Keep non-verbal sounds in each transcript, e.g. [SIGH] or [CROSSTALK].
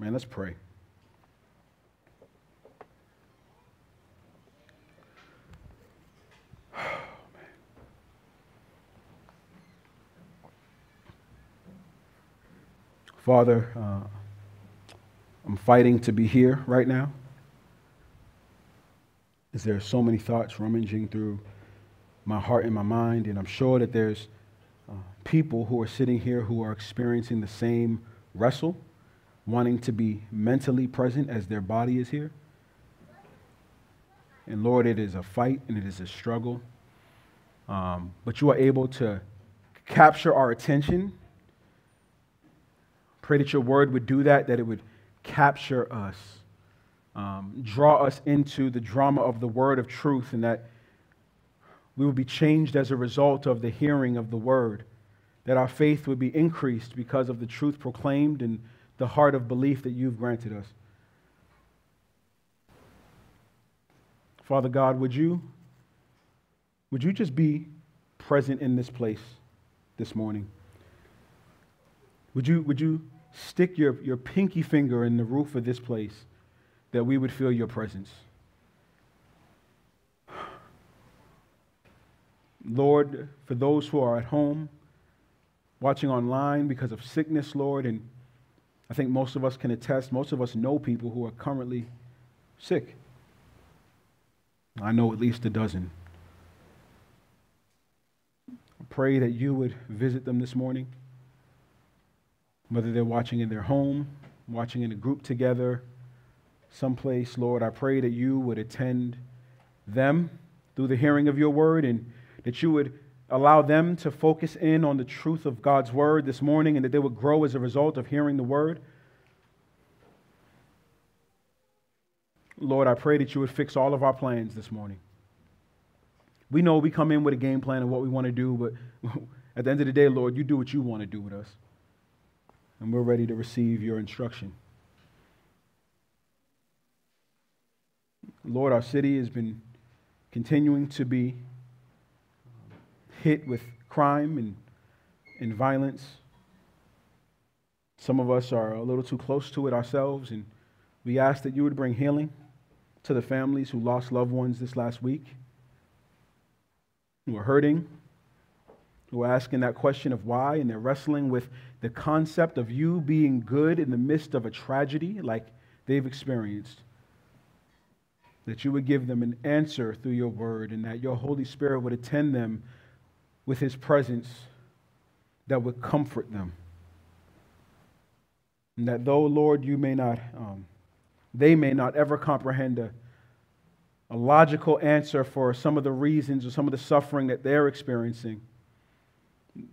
Man, let's pray. [SIGHS] Father, uh, I'm fighting to be here right now. Is there are so many thoughts rummaging through my heart and my mind, and I'm sure that there's uh, people who are sitting here who are experiencing the same wrestle, wanting to be mentally present as their body is here. And Lord, it is a fight and it is a struggle. Um, but you are able to capture our attention Pray that your word would do that, that it would capture us, um, draw us into the drama of the word of truth, and that we would be changed as a result of the hearing of the word, that our faith would be increased because of the truth proclaimed and the heart of belief that you've granted us. Father God, would you, would you just be present in this place this morning? Would you, would you stick your, your pinky finger in the roof of this place that we would feel your presence. Lord, for those who are at home, watching online because of sickness, Lord, and I think most of us can attest, most of us know people who are currently sick. I know at least a dozen. I pray that you would visit them this morning whether they're watching in their home, watching in a group together, someplace, Lord, I pray that you would attend them through the hearing of your word and that you would allow them to focus in on the truth of God's word this morning and that they would grow as a result of hearing the word. Lord, I pray that you would fix all of our plans this morning. We know we come in with a game plan of what we want to do, but [LAUGHS] at the end of the day, Lord, you do what you want to do with us and we're ready to receive your instruction. Lord, our city has been continuing to be hit with crime and, and violence. Some of us are a little too close to it ourselves, and we ask that you would bring healing to the families who lost loved ones this last week, who are hurting, who are asking that question of why, and they're wrestling with the concept of you being good in the midst of a tragedy like they've experienced. That you would give them an answer through your word, and that your Holy Spirit would attend them with his presence that would comfort them. And that though, Lord, you may not, um, they may not ever comprehend a, a logical answer for some of the reasons or some of the suffering that they're experiencing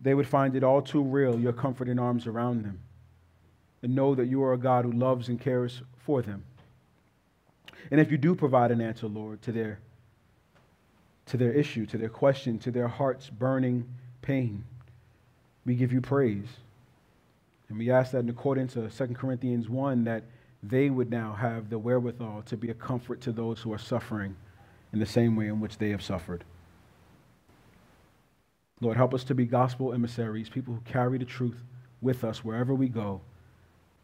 they would find it all too real, your comforting arms around them, and know that you are a God who loves and cares for them. And if you do provide an answer, Lord, to their, to their issue, to their question, to their heart's burning pain, we give you praise. And we ask that in accordance to 2 Corinthians 1, that they would now have the wherewithal to be a comfort to those who are suffering in the same way in which they have suffered. Lord, help us to be gospel emissaries, people who carry the truth with us wherever we go.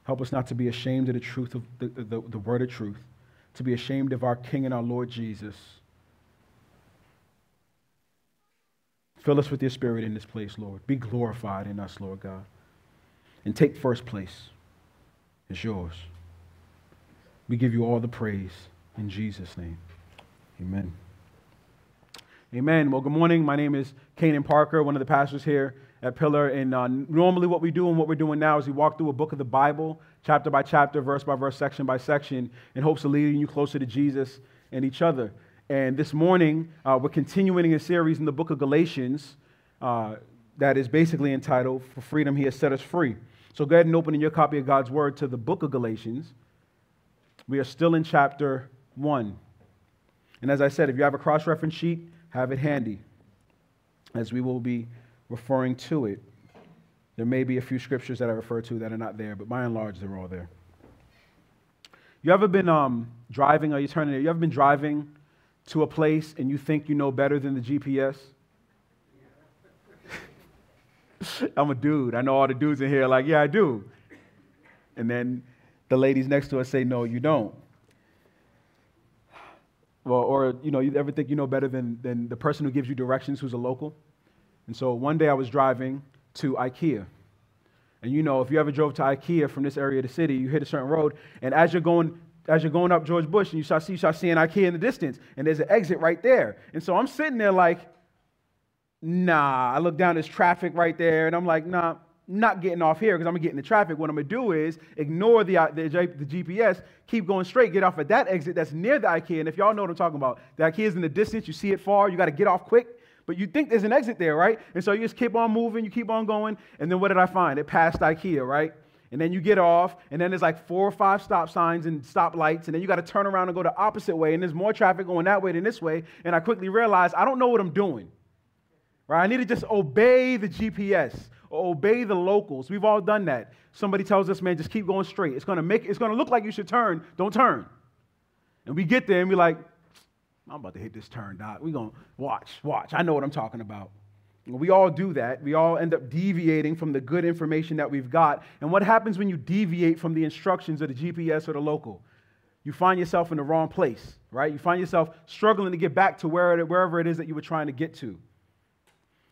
Help us not to be ashamed of the truth of the, the, the word of truth, to be ashamed of our King and our Lord Jesus. Fill us with your spirit in this place, Lord. Be glorified in us, Lord God. And take first place. It's yours. We give you all the praise in Jesus' name. Amen. Amen. Well, good morning. My name is Kanan Parker, one of the pastors here at Pillar. And uh, normally, what we do and what we're doing now is we walk through a book of the Bible, chapter by chapter, verse by verse, section by section, in hopes of leading you closer to Jesus and each other. And this morning, uh, we're continuing a series in the book of Galatians uh, that is basically entitled, For Freedom He Has Set Us Free. So go ahead and open in your copy of God's Word to the book of Galatians. We are still in chapter 1. And as I said, if you have a cross reference sheet, have it handy as we will be referring to it. There may be a few scriptures that I refer to that are not there, but by and large, they're all there. You ever been um, driving, or you turning You ever been driving to a place and you think you know better than the GPS? [LAUGHS] I'm a dude. I know all the dudes in here like, yeah, I do. And then the ladies next to us say, No, you don't. Well, or, you know, you ever think you know better than, than the person who gives you directions who's a local? And so one day I was driving to IKEA. And you know, if you ever drove to IKEA from this area of the city, you hit a certain road, and as you're going as you're going up George Bush and you start, see, you start seeing IKEA in the distance, and there's an exit right there. And so I'm sitting there like, nah. I look down, there's traffic right there, and I'm like, nah, not getting off here because I'm gonna get in the traffic. What I'm gonna do is ignore the, uh, the, the, GPS, keep going straight, get off at that exit that's near the IKEA. And if y'all know what I'm talking about, the IKEA is in the distance, you see it far, you gotta get off quick. But you think there's an exit there, right? And so you just keep on moving, you keep on going, and then what did I find? It passed IKEA, right? And then you get off, and then there's like four or five stop signs and stop lights, and then you got to turn around and go the opposite way, and there's more traffic going that way than this way. And I quickly realized I don't know what I'm doing. Right? I need to just obey the GPS obey the locals. We've all done that. Somebody tells us, man, just keep going straight. It's gonna make it's gonna look like you should turn. Don't turn. And we get there and we're like, I'm about to hit this turn, Doc. We're to watch, watch. I know what I'm talking about. We all do that. We all end up deviating from the good information that we've got. And what happens when you deviate from the instructions of the GPS or the local? You find yourself in the wrong place, right? You find yourself struggling to get back to where it, wherever it is that you were trying to get to.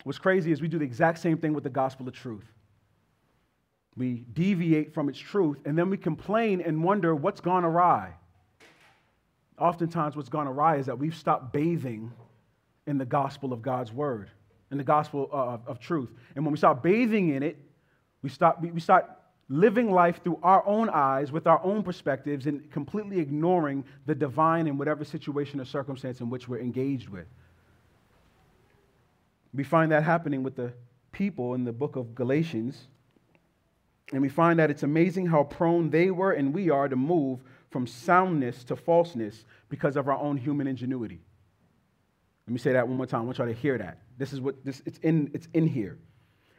What's crazy is we do the exact same thing with the gospel of truth. We deviate from its truth, and then we complain and wonder what's gone awry oftentimes what's gone awry is that we've stopped bathing in the gospel of God's word, in the gospel uh, of, of truth. And when we start bathing in it, we, stop, we start living life through our own eyes with our own perspectives and completely ignoring the divine in whatever situation or circumstance in which we're engaged with. We find that happening with the people in the book of Galatians. And we find that it's amazing how prone they were and we are to move from soundness to falseness because of our own human ingenuity. Let me say that one more time. I want y'all to hear that. This is what this it's in it's in here.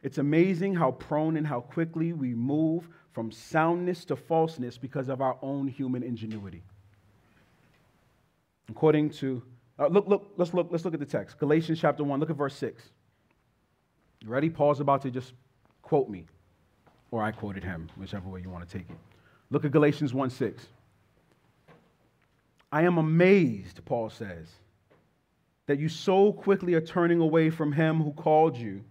It's amazing how prone and how quickly we move from soundness to falseness because of our own human ingenuity. According to uh, look, look, let's look, let's look at the text. Galatians chapter 1, look at verse 6. You ready? Paul's about to just quote me. Or I quoted him, whichever way you want to take it. Look at Galatians 1 6. I am amazed, Paul says, that you so quickly are turning away from him who called you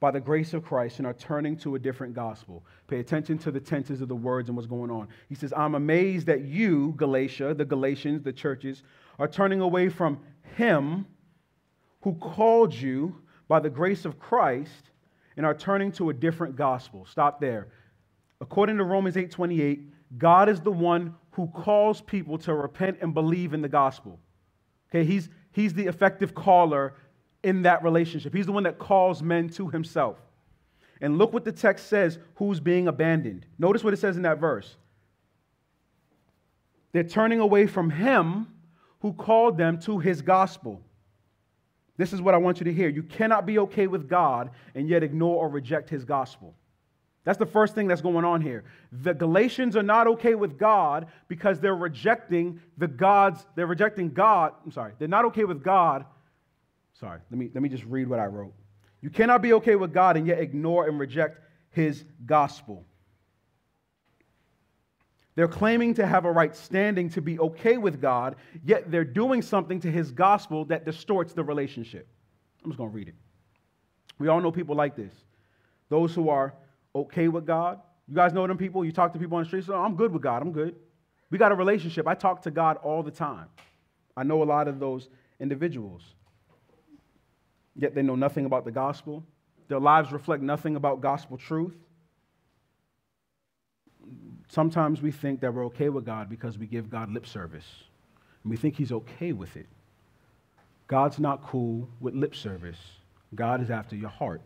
by the grace of Christ and are turning to a different gospel. Pay attention to the tenses of the words and what's going on. He says, I'm amazed that you, Galatia, the Galatians, the churches, are turning away from him who called you by the grace of Christ and are turning to a different gospel. Stop there. According to Romans 8:28, God is the one who calls people to repent and believe in the gospel. Okay, he's, he's the effective caller in that relationship. He's the one that calls men to himself. And look what the text says who's being abandoned. Notice what it says in that verse. They're turning away from him who called them to his gospel. This is what I want you to hear. You cannot be okay with God and yet ignore or reject his gospel. That's the first thing that's going on here. The Galatians are not okay with God because they're rejecting the God's, they're rejecting God. I'm sorry, they're not okay with God. Sorry, let me, let me just read what I wrote. You cannot be okay with God and yet ignore and reject his gospel. They're claiming to have a right standing to be okay with God, yet they're doing something to his gospel that distorts the relationship. I'm just going to read it. We all know people like this. Those who are okay with God. You guys know them people? You talk to people on the street, so I'm good with God. I'm good. We got a relationship. I talk to God all the time. I know a lot of those individuals. Yet they know nothing about the gospel. Their lives reflect nothing about gospel truth. Sometimes we think that we're okay with God because we give God lip service. And we think He's okay with it. God's not cool with lip service, God is after your heart.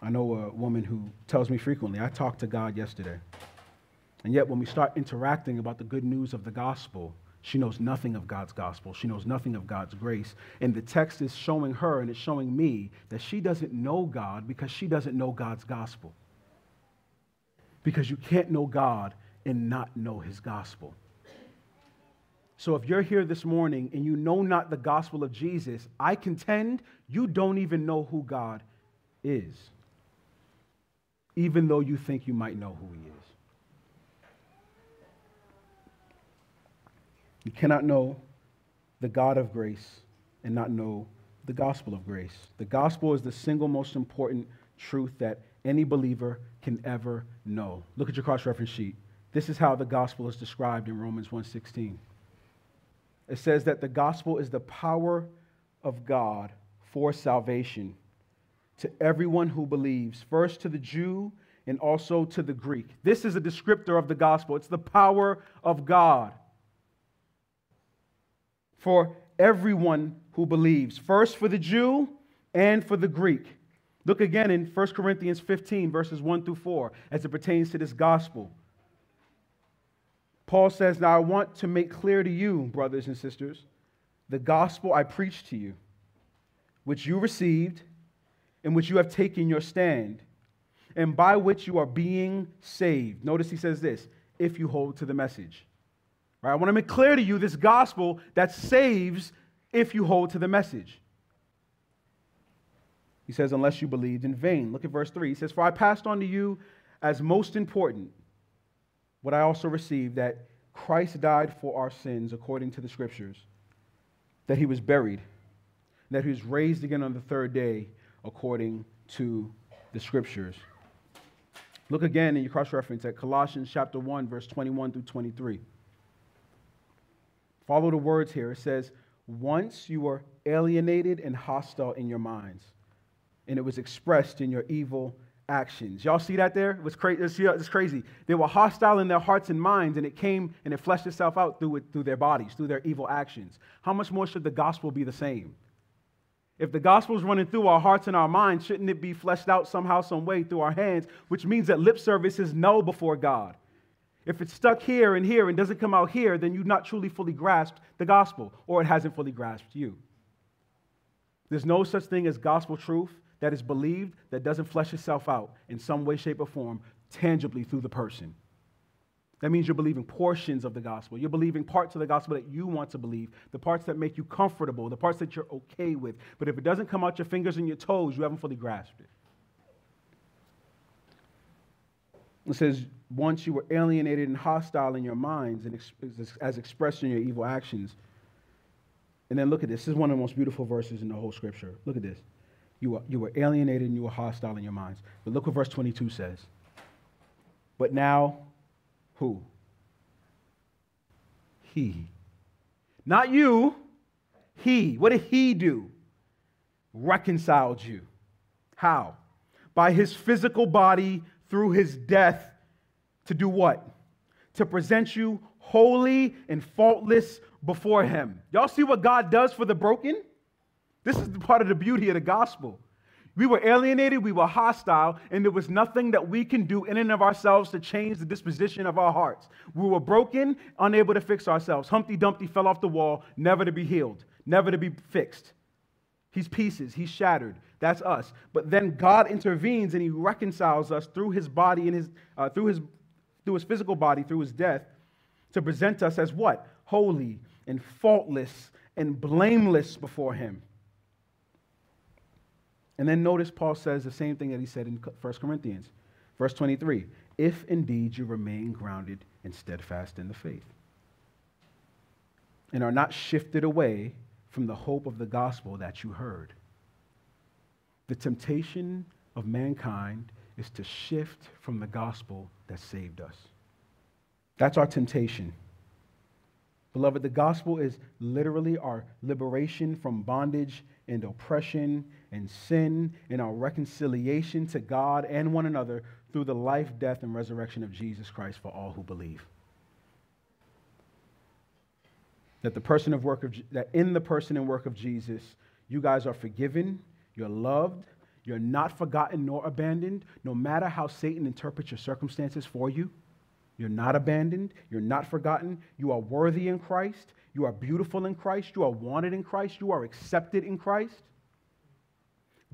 I know a woman who tells me frequently, I talked to God yesterday. And yet, when we start interacting about the good news of the gospel, she knows nothing of God's gospel. She knows nothing of God's grace. And the text is showing her and it's showing me that she doesn't know God because she doesn't know God's gospel. Because you can't know God and not know his gospel. So if you're here this morning and you know not the gospel of Jesus, I contend you don't even know who God is even though you think you might know who he is. You cannot know the God of grace and not know the gospel of grace. The gospel is the single most important truth that any believer can ever know. Look at your cross reference sheet. This is how the gospel is described in Romans 1:16. It says that the gospel is the power of God for salvation to everyone who believes, first to the Jew and also to the Greek. This is a descriptor of the gospel. It's the power of God for everyone who believes, first for the Jew and for the Greek. Look again in 1 Corinthians 15, verses 1 through 4, as it pertains to this gospel. Paul says, Now I want to make clear to you, brothers and sisters, the gospel I preached to you, which you received, in which you have taken your stand, and by which you are being saved. Notice he says this if you hold to the message. Right? I want to make clear to you this gospel that saves if you hold to the message. He says, unless you believed in vain. Look at verse 3. He says, For I passed on to you as most important what I also received that Christ died for our sins according to the scriptures, that he was buried, that he was raised again on the third day according to the scriptures. Look again in your cross reference at Colossians chapter 1, verse 21 through 23. Follow the words here. It says, Once you were alienated and hostile in your minds, and it was expressed in your evil actions. Y'all see that there? It was crazy. It's crazy. They were hostile in their hearts and minds, and it came and it fleshed itself out through, it, through their bodies, through their evil actions. How much more should the gospel be the same? If the gospel is running through our hearts and our minds, shouldn't it be fleshed out somehow, some way through our hands, which means that lip service is no before God? If it's stuck here and here and doesn't come out here, then you've not truly fully grasped the gospel, or it hasn't fully grasped you. There's no such thing as gospel truth that is believed that doesn't flesh itself out in some way, shape, or form tangibly through the person. That means you're believing portions of the gospel. You're believing parts of the gospel that you want to believe, the parts that make you comfortable, the parts that you're okay with. But if it doesn't come out your fingers and your toes, you haven't fully grasped it. It says, once you were alienated and hostile in your minds and as expressed in your evil actions. And then look at this. This is one of the most beautiful verses in the whole scripture. Look at this. You were, you were alienated and you were hostile in your minds. But look what verse 22 says. But now, who? He. Not you, he. What did he do? Reconciled you. How? By his physical body through his death to do what? To present you holy and faultless before him. Y'all see what God does for the broken? This is part of the beauty of the gospel. We were alienated, we were hostile, and there was nothing that we can do in and of ourselves to change the disposition of our hearts. We were broken, unable to fix ourselves. Humpty Dumpty fell off the wall, never to be healed, never to be fixed. He's pieces, he's shattered. That's us. But then God intervenes and he reconciles us through his body and his uh, through his through his physical body, through his death, to present us as what? Holy and faultless and blameless before him. And then notice Paul says the same thing that he said in 1 Corinthians, verse 23 if indeed you remain grounded and steadfast in the faith, and are not shifted away from the hope of the gospel that you heard. The temptation of mankind is to shift from the gospel that saved us. That's our temptation. Beloved, the gospel is literally our liberation from bondage and oppression and sin and our reconciliation to God and one another through the life, death, and resurrection of Jesus Christ for all who believe. That the person of work of that in the person and work of Jesus, you guys are forgiven, you're loved, you're not forgotten nor abandoned, no matter how Satan interprets your circumstances for you. You're not abandoned. You're not forgotten. You are worthy in Christ. You are beautiful in Christ. You are wanted in Christ. You are accepted in Christ.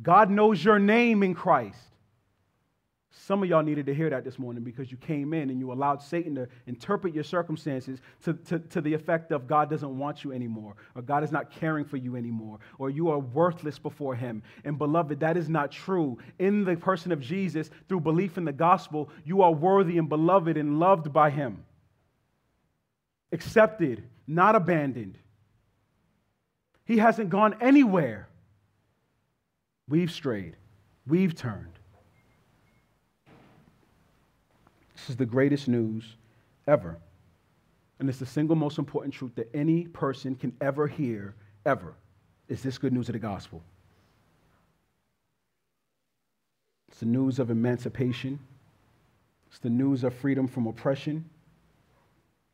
God knows your name in Christ. Some of y'all needed to hear that this morning because you came in and you allowed Satan to interpret your circumstances to, to, to, the effect of God doesn't want you anymore, or God is not caring for you anymore, or you are worthless before Him. And beloved, that is not true. In the person of Jesus, through belief in the gospel, you are worthy and beloved and loved by Him, accepted not abandoned. He hasn't gone anywhere. We've strayed, we've turned. This is the greatest news ever. And it's the single most important truth that any person can ever hear, ever, is this good news of the gospel. It's the news of emancipation. It's the news of freedom from oppression.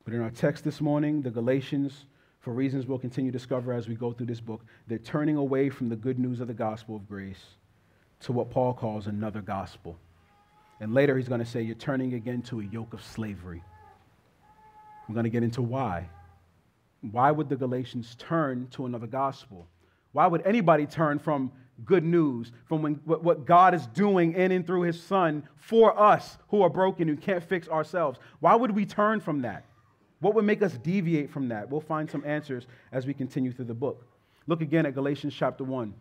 But in our text this morning, the Galatians, for reasons we'll continue to discover as we go through this book, they're turning away from the good news of the gospel of grace to what Paul calls another gospel. And later he's going to say, You're turning again to a yoke of slavery. I'm going to get into why. Why would the Galatians turn to another gospel? Why would anybody turn from good news, from when, what, what God is doing in and through his son for us who are broken, who can't fix ourselves? Why would we turn from that? What would make us deviate from that? We'll find some answers as we continue through the book. Look again at Galatians chapter 1,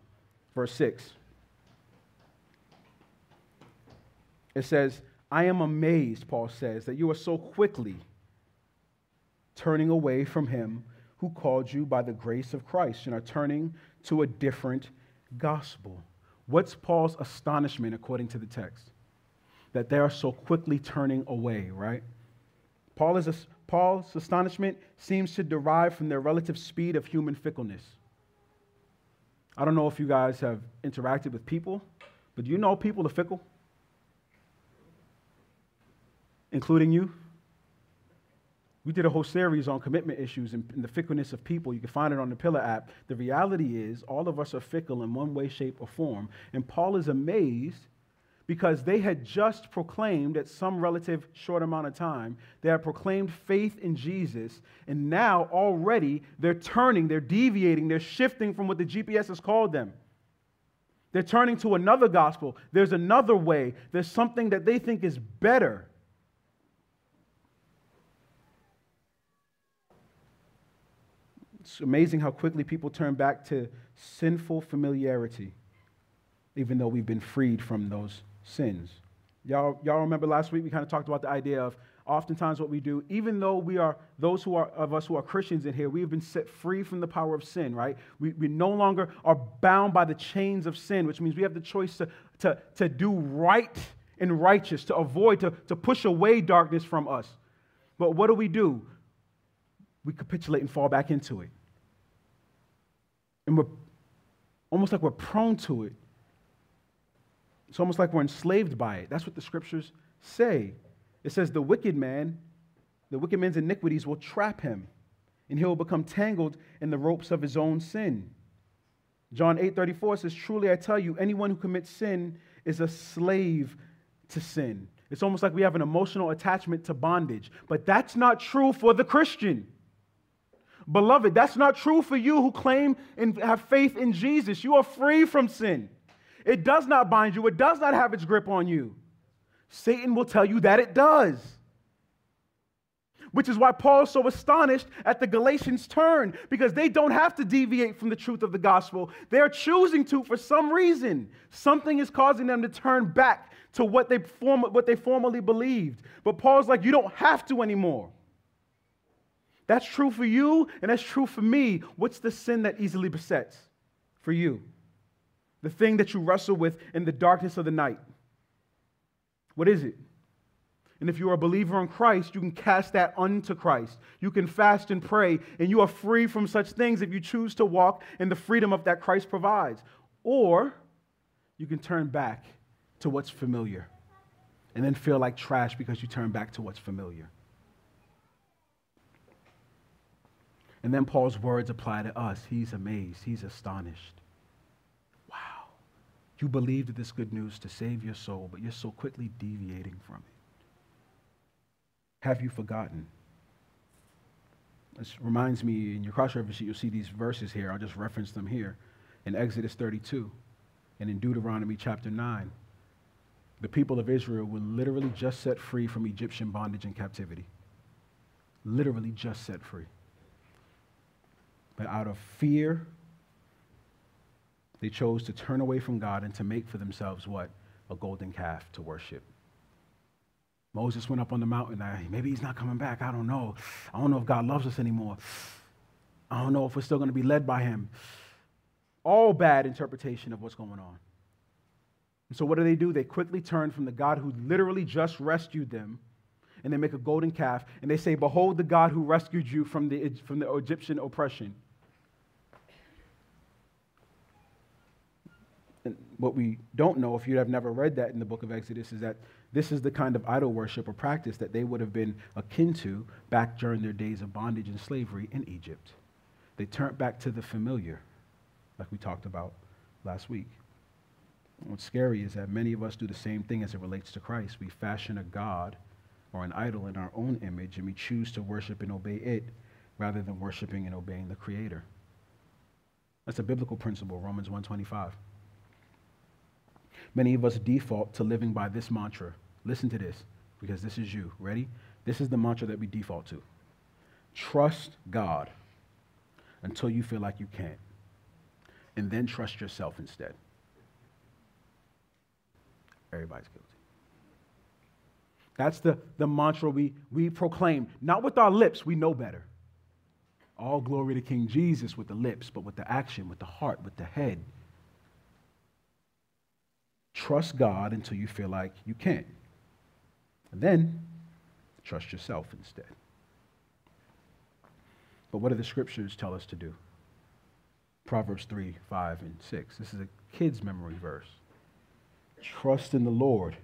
verse 6. It says, I am amazed, Paul says, that you are so quickly turning away from him who called you by the grace of Christ and are turning to a different gospel. What's Paul's astonishment according to the text? That they are so quickly turning away, right? Paul is, Paul's astonishment seems to derive from their relative speed of human fickleness. I don't know if you guys have interacted with people, but do you know people are fickle? Including you. We did a whole series on commitment issues and, and, the fickleness of people. You can find it on the Pillar app. The reality is, all of us are fickle in one way, shape, or form. And Paul is amazed because they had just proclaimed, at some relative short amount of time, they had proclaimed faith in Jesus. And now, already, they're turning, they're deviating, they're shifting from what the GPS has called them. They're turning to another gospel. There's another way. There's something that they think is better. It's amazing how quickly people turn back to sinful familiarity, even though we've been freed from those sins. Y'all, y'all remember last week we kind of talked about the idea of oftentimes what we do, even though we are those who are of us who are Christians in here, we have been set free from the power of sin, right? We, we no longer are bound by the chains of sin, which means we have the choice to, to, to do right and righteous, to avoid, to, to push away darkness from us. But what do we do? we capitulate and fall back into it. And we're almost like we're prone to it. It's almost like we're enslaved by it. That's what the scriptures say. It says, The wicked man, the wicked man's iniquities will trap him, and he will become tangled in the ropes of his own sin. John 8 34 says, Truly I tell you, anyone who commits sin is a slave to sin. It's almost like we have an emotional attachment to bondage. But that's not true for the Christian. Beloved, that's not true for you who claim and have faith in Jesus. You are free from sin. It does not bind you, it does not have its grip on you. Satan will tell you that it does. Which is why Paul is so astonished at the Galatians' turn, because they don't have to deviate from the truth of the gospel. They're choosing to for some reason. Something is causing them to turn back to what they, form, what they formerly believed. But Paul's like, you don't have to anymore. That's true for you, and that's true for me. What's the sin that easily besets for you? The thing that you wrestle with in the darkness of the night. What is it? And if you are a believer in Christ, you can cast that unto Christ. You can fast and pray, and you are free from such things if you choose to walk in the freedom of that Christ provides. Or you can turn back to what's familiar and then feel like trash because you turn back to what's familiar. And then Paul's words apply to us. He's amazed, he's astonished. Wow. You believed this good news to save your soul, but you're so quickly deviating from it. Have you forgotten? This reminds me in your cross reference sheet, you'll see these verses here. I'll just reference them here. In Exodus 32 and in Deuteronomy chapter 9, the people of Israel were literally just set free from Egyptian bondage and captivity. Literally just set free. But out of fear, they chose to turn away from God and to make for themselves what? A golden calf to worship. Moses went up on the mountain. Maybe he's not coming back. I don't know. I don't know if God loves us anymore. I don't know if we're still going to be led by him. All bad interpretation of what's going on. And so, what do they do? They quickly turn from the God who literally just rescued them, and they make a golden calf, and they say, Behold the God who rescued you from the, from the Egyptian oppression. And what we don't know, if you have never read that in the book of Exodus, is that this is the kind of idol worship or practice that they would have been akin to back during their days of bondage and slavery in Egypt. They turned back to the familiar, like we talked about last week. What's scary is that many of us do the same thing as it relates to Christ. We fashion a God or an idol in our own image, and we choose to worship and obey it rather than worshiping and obeying the Creator. That's a biblical principle, Romans 125. Many of us default to living by this mantra. Listen to this, because this is you. Ready? This is the mantra that we default to. Trust God until you feel like you can't, and then trust yourself instead. Everybody's guilty. That's the, the mantra we, we proclaim. Not with our lips, we know better. All glory to King Jesus with the lips, but with the action, with the heart, with the head. Trust God until you feel like you can't. And then trust yourself instead. But what do the scriptures tell us to do? Proverbs 3, 5, and 6. This is a kid's memory verse. Trust in the Lord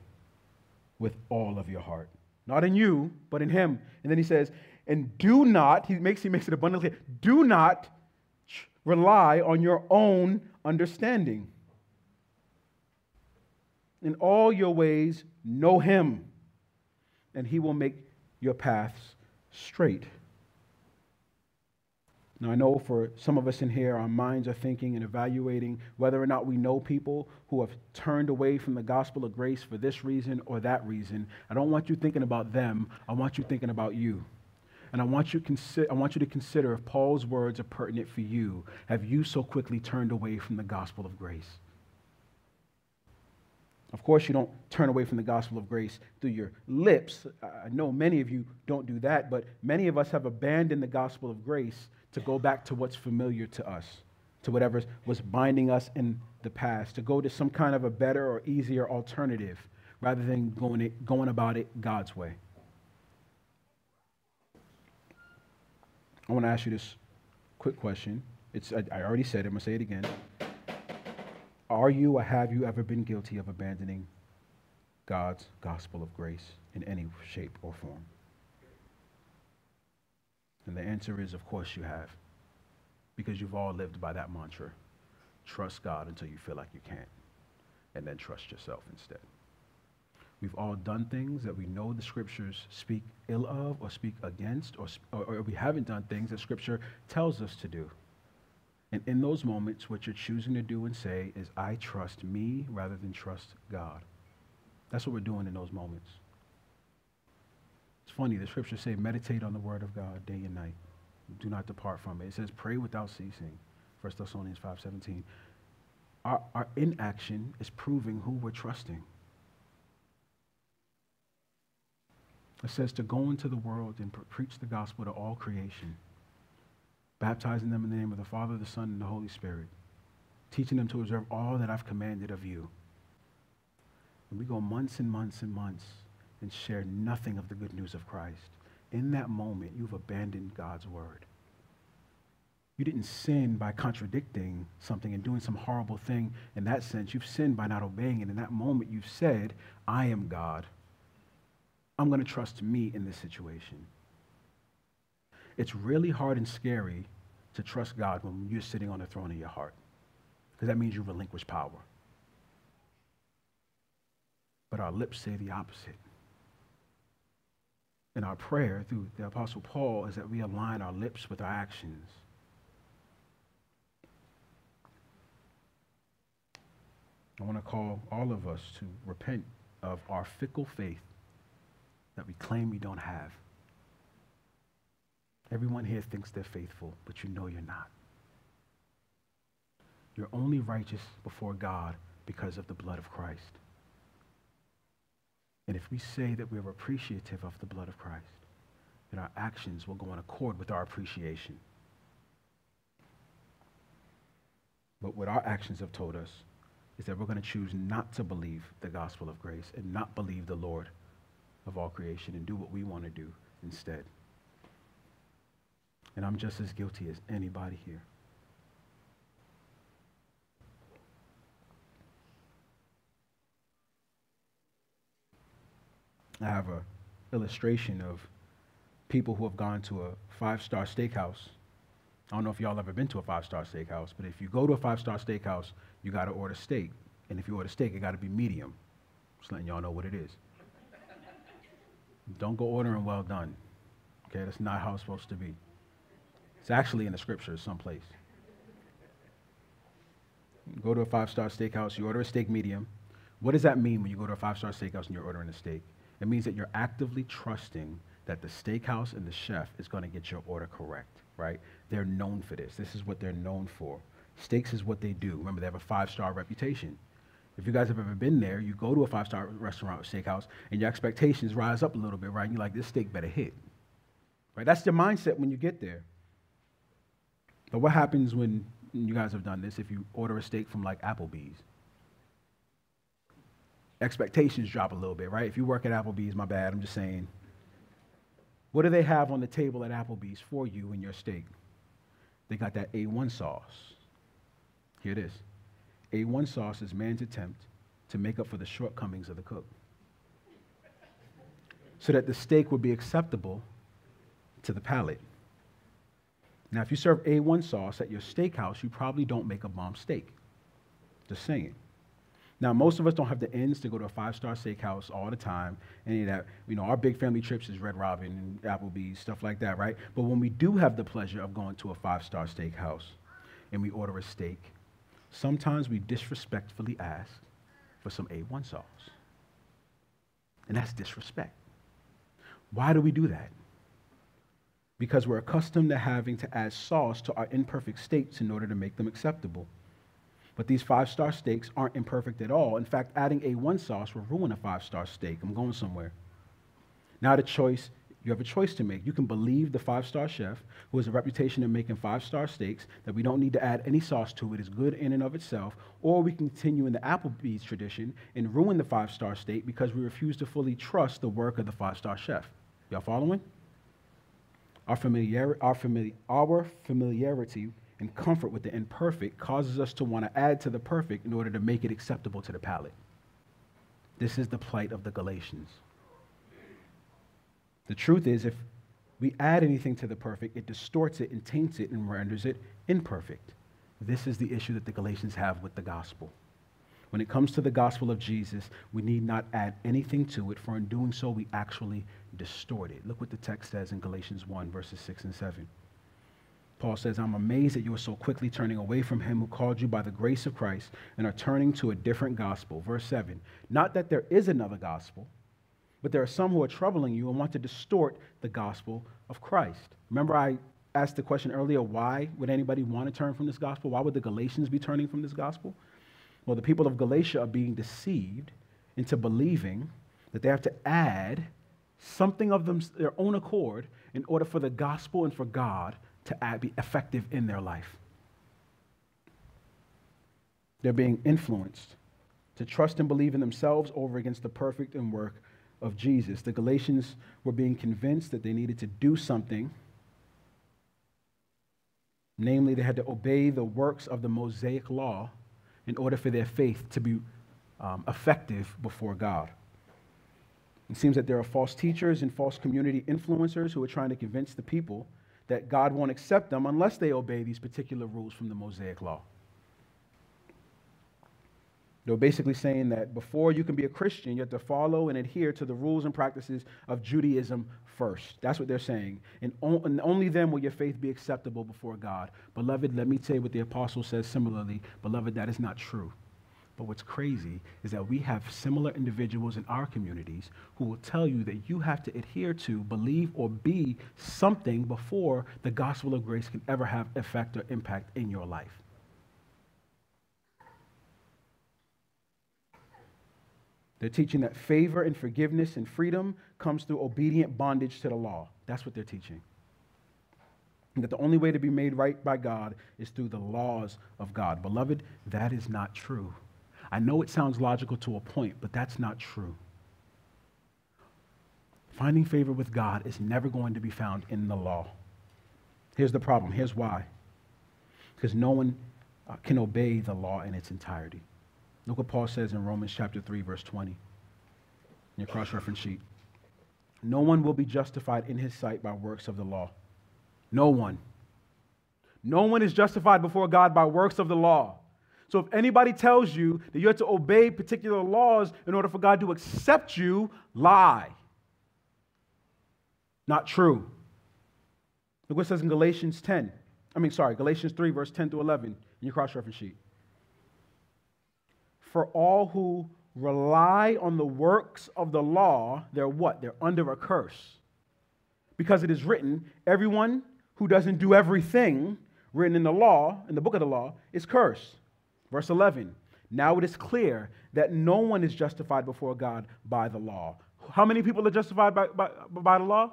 with all of your heart. Not in you, but in him. And then he says, and do not, he makes, he makes it abundantly clear, do not rely on your own understanding. In all your ways, know him, and he will make your paths straight. Now, I know for some of us in here, our minds are thinking and evaluating whether or not we know people who have turned away from the gospel of grace for this reason or that reason. I don't want you thinking about them. I want you thinking about you. And I want you, consi- I want you to consider if Paul's words are pertinent for you. Have you so quickly turned away from the gospel of grace? Of course, you don't turn away from the gospel of grace through your lips. I know many of you don't do that, but many of us have abandoned the gospel of grace to go back to what's familiar to us, to whatever was binding us in the past, to go to some kind of a better or easier alternative rather than going, it, going about it God's way. I want to ask you this quick question. It's, I, I already said it, I'm going to say it again. Are you or have you ever been guilty of abandoning God's gospel of grace in any shape or form? And the answer is, of course, you have. Because you've all lived by that mantra trust God until you feel like you can't, and then trust yourself instead. We've all done things that we know the scriptures speak ill of or speak against, or, or, or we haven't done things that scripture tells us to do. And in those moments, what you're choosing to do and say is, I trust me rather than trust God. That's what we're doing in those moments. It's funny, the scriptures say, meditate on the word of God day and night. Do not depart from it. It says, pray without ceasing. 1 Thessalonians 5.17. Our, our inaction is proving who we're trusting. It says to go into the world and preach the gospel to all creation, baptizing them in the name of the Father, the Son, and the Holy Spirit, teaching them to observe all that I've commanded of you. And we go months and months and months and share nothing of the good news of Christ, in that moment, you've abandoned God's word. You didn't sin by contradicting something and doing some horrible thing in that sense. You've sinned by not obeying it. In that moment, you've said, I am God. I'm going to trust me in this situation. It's really hard and scary to trust God when you're sitting on the throne of your heart, because that means you relinquish power. But our lips say the opposite And our prayer through the Apostle Paul is that we align our lips with our actions. I want to call all of us to repent of our fickle faith that we claim we don't have. Everyone here thinks they're faithful, but you know you're not. You're only righteous before God because of the blood of Christ. And if we say that we're appreciative of the blood of Christ, then our actions will go in accord with our appreciation. But what our actions have told us is that we're going to choose not to believe the gospel of grace and not believe the Lord of all creation and do what we want to do instead. And I'm just as guilty as anybody here. I have a illustration of people who have gone to a five-star steakhouse. I don't know if y'all ever been to a five-star steakhouse, but if you go to a five-star steakhouse, you got to order steak. And if you order steak, it got to be medium. Just letting y'all know what it is. Don't go ordering well done. Okay, that's not how it's supposed to be. It's actually in the scriptures someplace. You go to a five-star steakhouse, you order a steak medium. What does that mean when you go to a five-star steakhouse and you're ordering a steak? It means that you're actively trusting that the steakhouse and the chef is going to get your order correct, right? They're known for this. This is what they're known for. Steaks is what they do. Remember, they have a five star reputation. If you guys have ever been there, you go to a five star restaurant or steakhouse and your expectations rise up a little bit, right? And you're like, this steak better hit. Right? That's your mindset when you get there. But what happens when you guys have done this if you order a steak from like Applebee's? expectations drop a little bit, right? If you work at Applebee's, my bad, I'm just saying. What do they have on the table at Applebee's for you and your steak? They got that A1 sauce. Here it is. A1 sauce is man's attempt to make up for the shortcomings of the cook. So that the steak would be acceptable to the palate. Now, if you serve A1 sauce at your steakhouse, you probably don't make a bomb steak. Just saying. Now, most of us don't have the ends to go to a five-star steakhouse all the time. Any of that, you know, our big family trips is Red Robin and Applebee's, stuff like that, right? But when we do have the pleasure of going to a five-star steakhouse and we order a steak, sometimes we disrespectfully ask for some A1 sauce. And that's disrespect. Why do we do that? Because we're accustomed to having to add sauce to our imperfect steaks in order to make them acceptable. But these five star steaks aren't imperfect at all. In fact, adding A1 sauce will ruin a five star steak. I'm going somewhere. Now, the choice you have a choice to make. You can believe the five star chef, who has a reputation of making five star steaks, that we don't need to add any sauce to it, is good in and of itself, or we can continue in the Applebee's tradition and ruin the five star steak because we refuse to fully trust the work of the five star chef. Y'all following? Our, familiar, our, our familiarity and comfort with the imperfect causes us to want to add to the perfect in order to make it acceptable to the palate. This is the plight of the Galatians. The truth is, if we add anything to the perfect, it distorts it and taints it and renders it imperfect. This is the issue that the Galatians have with the gospel. When it comes to the gospel of Jesus, we need not add anything to it, for in doing so, we actually distort it. Look what the text says in Galatians 1, verses 6 and 7. Paul says, I'm amazed that you are so quickly turning away from him who called you by the grace of Christ and are turning to a different gospel. Verse 7 Not that there is another gospel, but there are some who are troubling you and want to distort the gospel of Christ. Remember, I asked the question earlier why would anybody want to turn from this gospel? Why would the Galatians be turning from this gospel? Well, the people of Galatia are being deceived into believing that they have to add something of them, their own accord in order for the gospel and for God to be effective in their life. They're being influenced to trust and believe in themselves over against the perfect and work of Jesus. The Galatians were being convinced that they needed to do something. Namely, they had to obey the works of the Mosaic law in order for their faith to be um, effective before God. It seems that there are false teachers and false community influencers who are trying to convince the people that God won't accept them unless they obey these particular rules from the Mosaic Law. They're basically saying that before you can be a Christian, you have to follow and adhere to the rules and practices of Judaism first. That's what they're saying. And, only then will your faith be acceptable before God. Beloved, let me tell you what the apostle says similarly. Beloved, that is not true. But what's crazy is that we have similar individuals in our communities who will tell you that you have to adhere to, believe, or be something before the gospel of grace can ever have effect or impact in your life. They're teaching that favor and forgiveness and freedom comes through obedient bondage to the law. That's what they're teaching. And that the only way to be made right by God is through the laws of God. Beloved, that is not true. I know it sounds logical to a point, but that's not true. Finding favor with God is never going to be found in the law. Here's the problem. Here's why. Because no one uh, can obey the law in its entirety. Look what Paul says in Romans chapter 3, verse 20, in your cross reference sheet. No one will be justified in his sight by works of the law. No one. No one is justified before God by works of the law. So if anybody tells you that you have to obey particular laws in order for God to accept you, lie. Not true. Look what it says in Galatians 10. I mean, sorry, Galatians 3, verse 10 to 11 in your cross reference sheet. For all who rely on the works of the law, they're what? They're under a curse. Because it is written, everyone who doesn't do everything written in the law, in the book of the law, is cursed. Verse 11. Now it is clear that no one is justified before God by the law. How many people are justified by, by, by the law?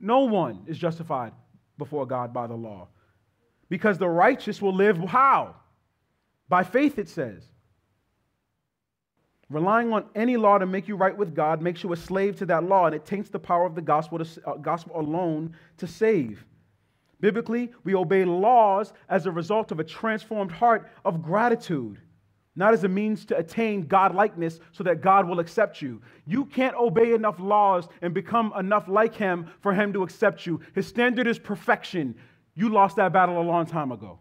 No one is justified before God by the law. Because the righteous will live how? By faith, it says. Relying on any law to make you right with God makes you a slave to that law, and it taints the power of the gospel, to, uh, gospel alone to save. Biblically, we obey laws as a result of a transformed heart of gratitude, not as a means to attain God likeness so that God will accept you. You can't obey enough laws and become enough like Him for Him to accept you. His standard is perfection. You lost that battle a long time ago.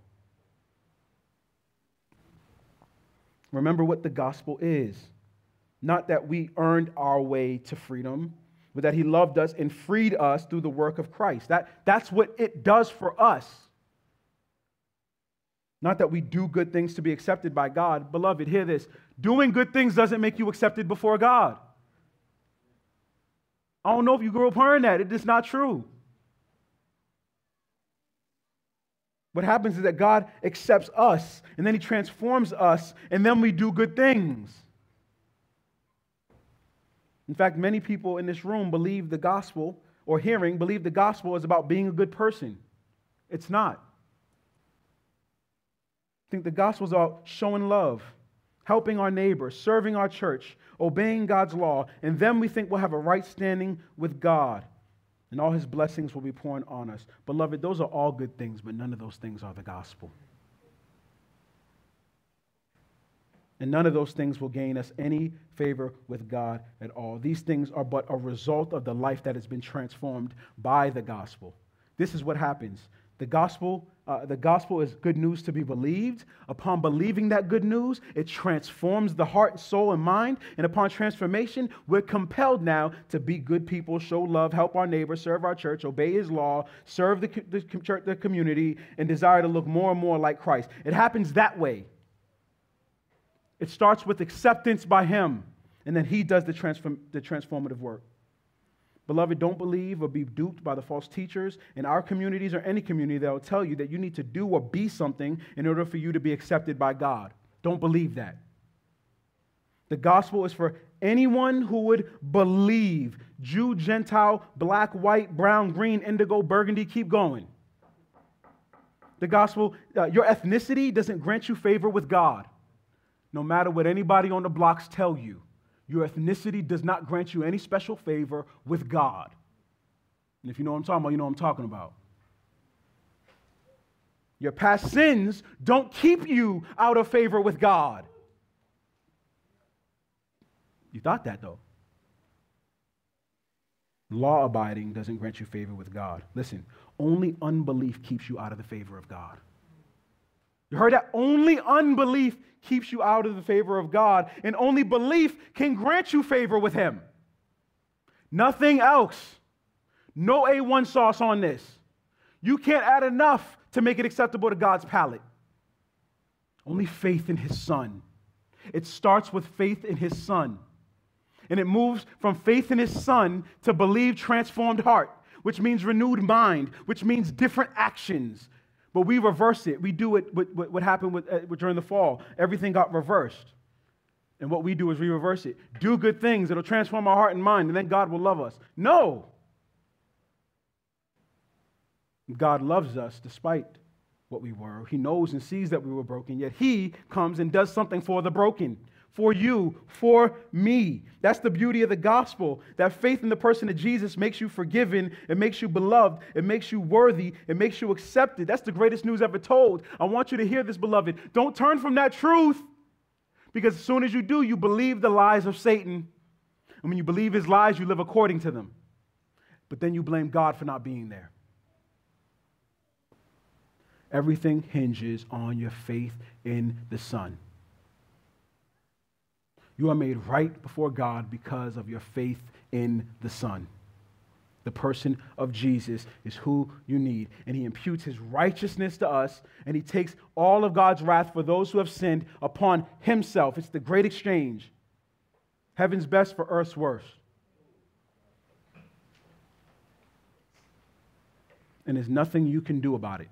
Remember what the gospel is not that we earned our way to freedom, but that He loved us and freed us through the work of Christ. That, that's what it does for us. Not that we do good things to be accepted by God. Beloved, hear this doing good things doesn't make you accepted before God. I don't know if you grew up hearing that. It is not true. What happens is that God accepts us, and then He transforms us, and then we do good things. In fact, many people in this room believe the gospel, or hearing, believe the gospel is about being a good person. It's not. I think the gospel is about showing love, helping our neighbor, serving our church, obeying God's law, and then we think we'll have a right standing with God, and all his blessings will be pouring on us. Beloved, those are all good things, but none of those things are the gospel. And none of those things will gain us any favor with God at all. These things are but a result of the life that has been transformed by the gospel. This is what happens. The gospel, uh, the gospel is good news to be believed. Upon believing that good news, it transforms the heart, soul, and mind. And upon transformation, we're compelled now to be good people, show love, help our neighbor, serve our church, obey his law, serve the, the, the community, and desire to look more and more like Christ. It happens that way. It starts with acceptance by Him, and then He does the, transform, the transformative work. Beloved, don't believe or be duped by the false teachers in our communities or any community that will tell you that you need to do or be something in order for you to be accepted by God. Don't believe that. The gospel is for anyone who would believe Jew, Gentile, black, white, brown, green, indigo, burgundy, keep going. The gospel, uh, your ethnicity doesn't grant you favor with God no matter what anybody on the blocks tell you, your ethnicity does not grant you any special favor with God. And if you know what I'm talking about, you know what I'm talking about. Your past sins don't keep you out of favor with God. You thought that though. Law abiding doesn't grant you favor with God. Listen, only unbelief keeps you out of the favor of God. You heard that? Only unbelief keeps you out of the favor of God, and only belief can grant you favor with Him. Nothing else. No A1 sauce on this. You can't add enough to make it acceptable to God's palate. Only faith in His Son. It starts with faith in His Son. And it moves from faith in His Son to believe transformed heart, which means renewed mind, which means different actions, but we reverse it. We do it, what, what happened with, uh, during the fall. Everything got reversed. And what we do is we reverse it. Do good things, it'll transform our heart and mind, and then God will love us. No. God loves us despite what we were. He knows and sees that we were broken, yet He comes and does something for the broken, for you, for me. That's the beauty of the gospel. That faith in the person of Jesus makes you forgiven, it makes you beloved, it makes you worthy, it makes you accepted. That's the greatest news ever told. I want you to hear this, beloved. Don't turn from that truth, because as soon as you do, you believe the lies of Satan. And when you believe his lies, you live according to them. But then you blame God for not being there. Everything hinges on your faith in the Son. You are made right before God because of your faith in the Son. The person of Jesus is who you need. And he imputes his righteousness to us, and he takes all of God's wrath for those who have sinned upon himself. It's the great exchange. Heaven's best for earth's worst. And there's nothing you can do about it.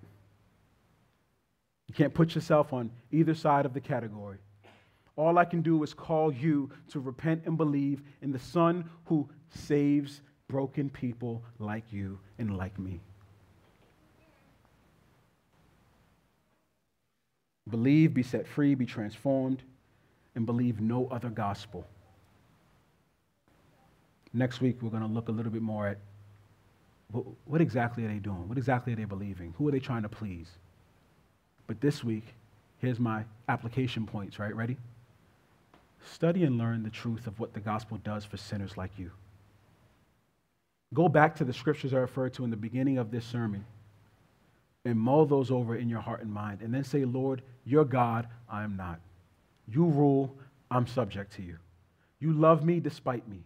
You can't put yourself on either side of the category. All I can do is call you to repent and believe in the Son who saves broken people like you and like me. Believe, be set free, be transformed, and believe no other gospel. Next week, we're going to look a little bit more at what, exactly are they doing? What exactly are they believing? Who are they trying to please? But this week, here's my application points, right? Ready? Study and learn the truth of what the gospel does for sinners like you. Go back to the scriptures I referred to in the beginning of this sermon and mull those over in your heart and mind. And then say, Lord, you're God, I am not. You rule, I'm subject to you. You love me despite me.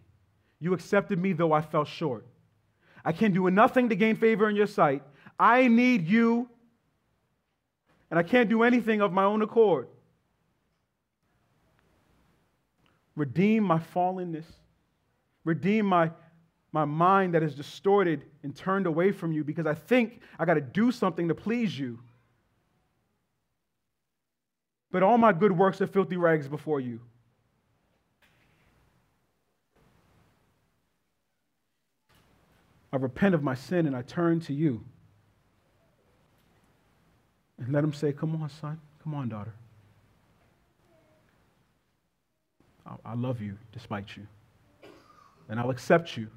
You accepted me though I fell short. I can do nothing to gain favor in your sight. I need you and I can't do anything of my own accord. Redeem my fallenness, redeem my, my mind that is distorted and turned away from you because I think I got to do something to please you. But all my good works are filthy rags before you. I repent of my sin and I turn to you. And let him say, Come on, son. Come on, daughter. I love you despite you. And I'll accept you.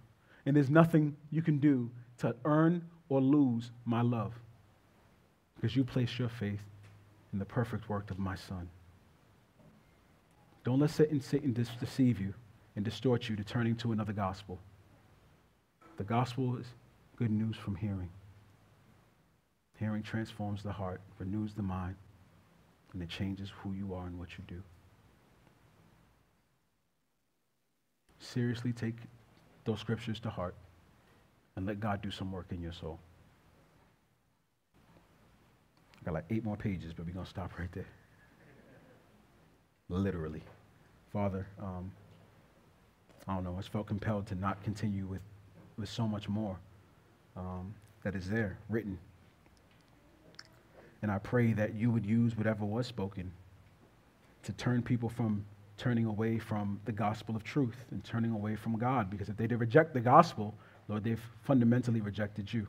And there's nothing you can do to earn or lose my love because you place your faith in the perfect work of my son. Don't let Satan, Satan deceive you and distort you to turning to another gospel. The gospel is good news from hearing. Hearing transforms the heart, renews the mind, and it changes who you are and what you do. Seriously take those scriptures to heart and let God do some work in your soul. I got like eight more pages, but we're going to stop right there. Literally. Father, um, I don't know, I just felt compelled to not continue with, with so much more um, that is there, written and I pray that you would use whatever was spoken to turn people from turning away from the gospel of truth and turning away from God. Because if they reject the gospel, Lord, they've fundamentally rejected you.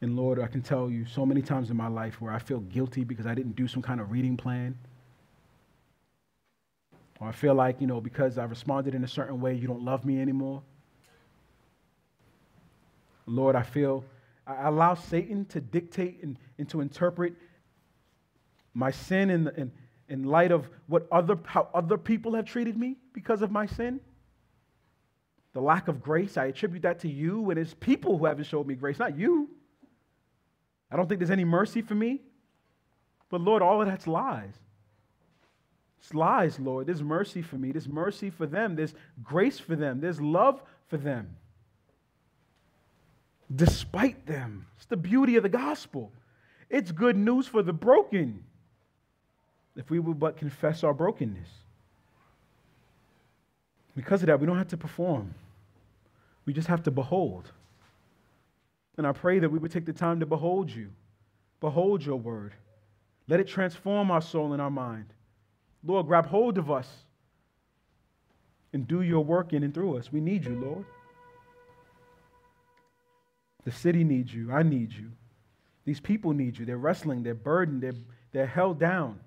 And Lord, I can tell you so many times in my life where I feel guilty because I didn't do some kind of reading plan. Or I feel like, you know, because I responded in a certain way, you don't love me anymore. Lord, I feel I allow Satan to dictate and, and to interpret my sin in, in, in light of what other, how other people have treated me because of my sin. The lack of grace, I attribute that to you, and it's people who haven't showed me grace, not you. I don't think there's any mercy for me. But Lord, all of that's lies. It's lies, Lord. There's mercy for me. There's mercy for them. There's grace for them. There's love for them despite them. It's the beauty of the gospel. It's good news for the broken if we would but confess our brokenness. Because of that, we don't have to perform, we just have to behold. And I pray that we would take the time to behold you, behold your word. Let it transform our soul and our mind. Lord, grab hold of us and do your work in and through us. We need you, Lord. The city needs you. I need you. These people need you. They're wrestling, they're burdened, they're, they're held down.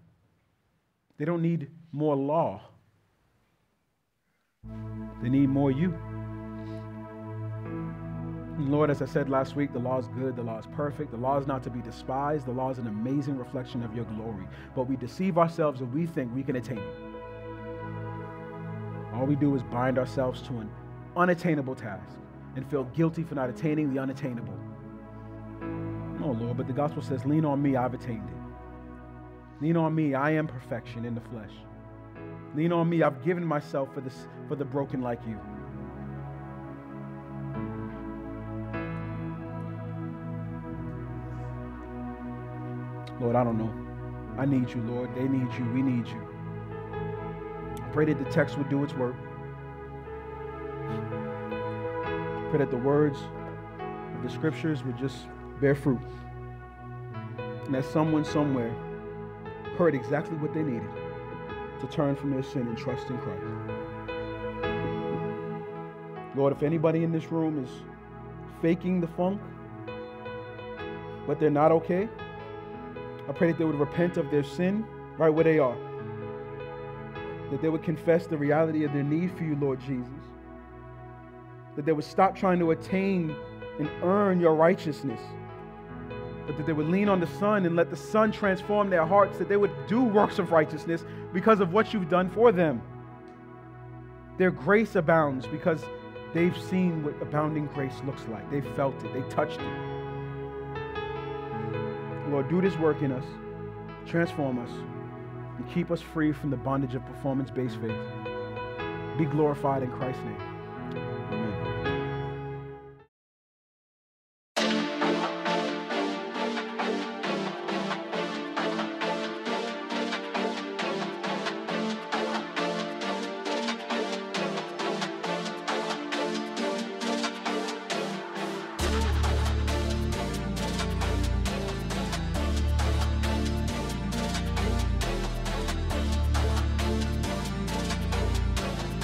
They don't need more law, they need more you. And Lord, as I said last week, the law is good, the law is perfect, the law is not to be despised, the law is an amazing reflection of your glory. But we deceive ourselves and we think we can attain it. All we do is bind ourselves to an unattainable task and feel guilty for not attaining the unattainable. No, Lord, but the gospel says, Lean on me, I've attained it. Lean on me, I am perfection in the flesh. Lean on me, I've given myself for, this, for the broken like you. Lord, I don't know. I need you, Lord. They need you. We need you. I pray that the text would do its work. I pray that the words of the scriptures would just bear fruit. And that someone somewhere heard exactly what they needed to turn from their sin and trust in Christ. Lord, if anybody in this room is faking the funk, but they're not okay, I pray that they would repent of their sin right where they are. That they would confess the reality of their need for you, Lord Jesus. That they would stop trying to attain and earn your righteousness. But that they would lean on the Son and let the Son transform their hearts, that they would do works of righteousness because of what you've done for them. Their grace abounds because they've seen what abounding grace looks like. They've felt it, they touched it. Lord, do this work in us, transform us, and keep us free from the bondage of performance based faith. Be glorified in Christ's name.